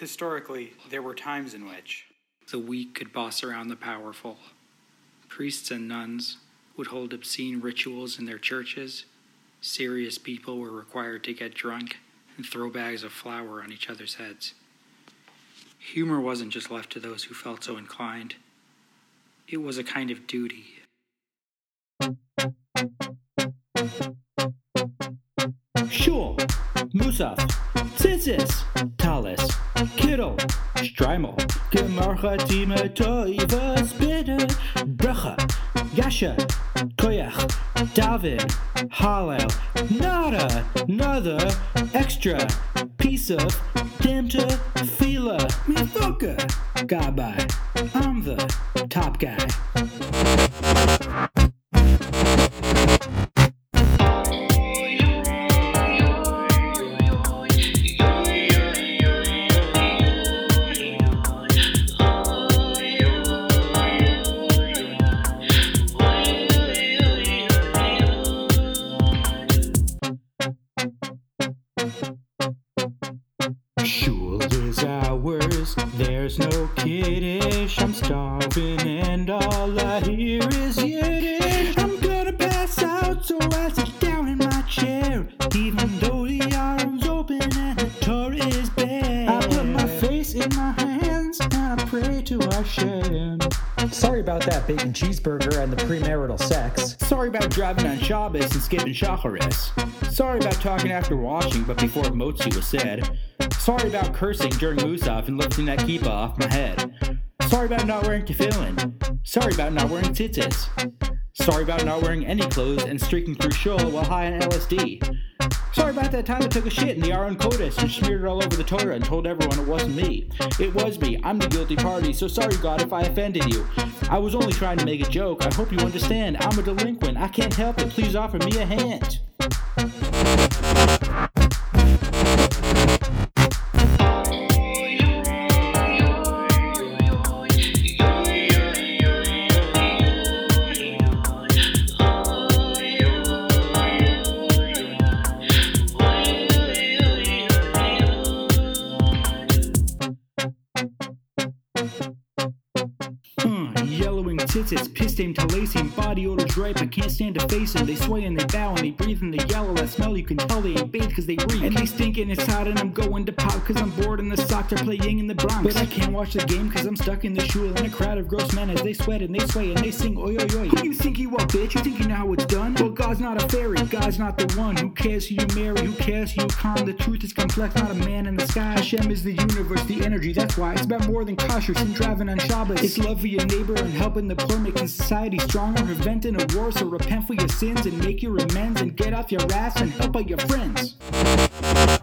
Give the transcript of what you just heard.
Historically, there were times in which The weak could boss around the powerful. Priests and nuns would hold obscene rituals in their churches. Serious people were required to get drunk and throw bags of flour on each other's heads. Humor wasn't just left to those who felt so inclined, it was a kind of duty. Shul, Musaf, Tzitzis, Talis, Tima Bracha, Yasha, Koyach, David, Hallel, Nada, Extra, Piece of, Fila, Gabai. I'm the top guy. Face in my hands and I pray to Hashem. Sorry about that bacon cheeseburger and the premarital sex. Sorry about driving on Shabbos and skipping Shacharis. Sorry about talking after washing but before Motzi was said. Sorry about cursing during Musaf and lifting that kippah off my head. Sorry about not wearing tefillin. Sorry about not wearing tzitzis. Sorry about not wearing any clothes and streaking through shul while high on LSD. Sorry about that time I took a shit in the Aron Kodesh and smeared it all over the Torah and told everyone it wasn't me. It was me. I'm the guilty party, so sorry, God, if I offended you. I was only trying to make a joke. I hope you understand. I'm a delinquent. I can't help it. Please offer me a hand. Yellowing tits, it's piss stained talacing, body odors ripe. I can't stand to face them. They sway and they bow and they breathe in the yellow. That smell you can tell they ain't bathed cause they reek. And they stink and it's hot and I'm going to pop cause I'm bored and the Sox are playing in the Bronx. But I can't watch the game cause I'm stuck in the shul in a crowd of gross men as they sweat and they sway and they sing oi oi oi. Who you think you are, bitch? You think you know how it's done? Well, God's not a fairy. God's not the one. Who cares who you marry? Who cares who you con? The truth is complex, not a man in the sky. Hashem is the universe, the energy. That's why it's about more than kosher and driving on Shabbos. It's love for your neighbor helping the poor, making society stronger, preventing a war. So repent for your sins and make your amends and get off your ass and help out your friends.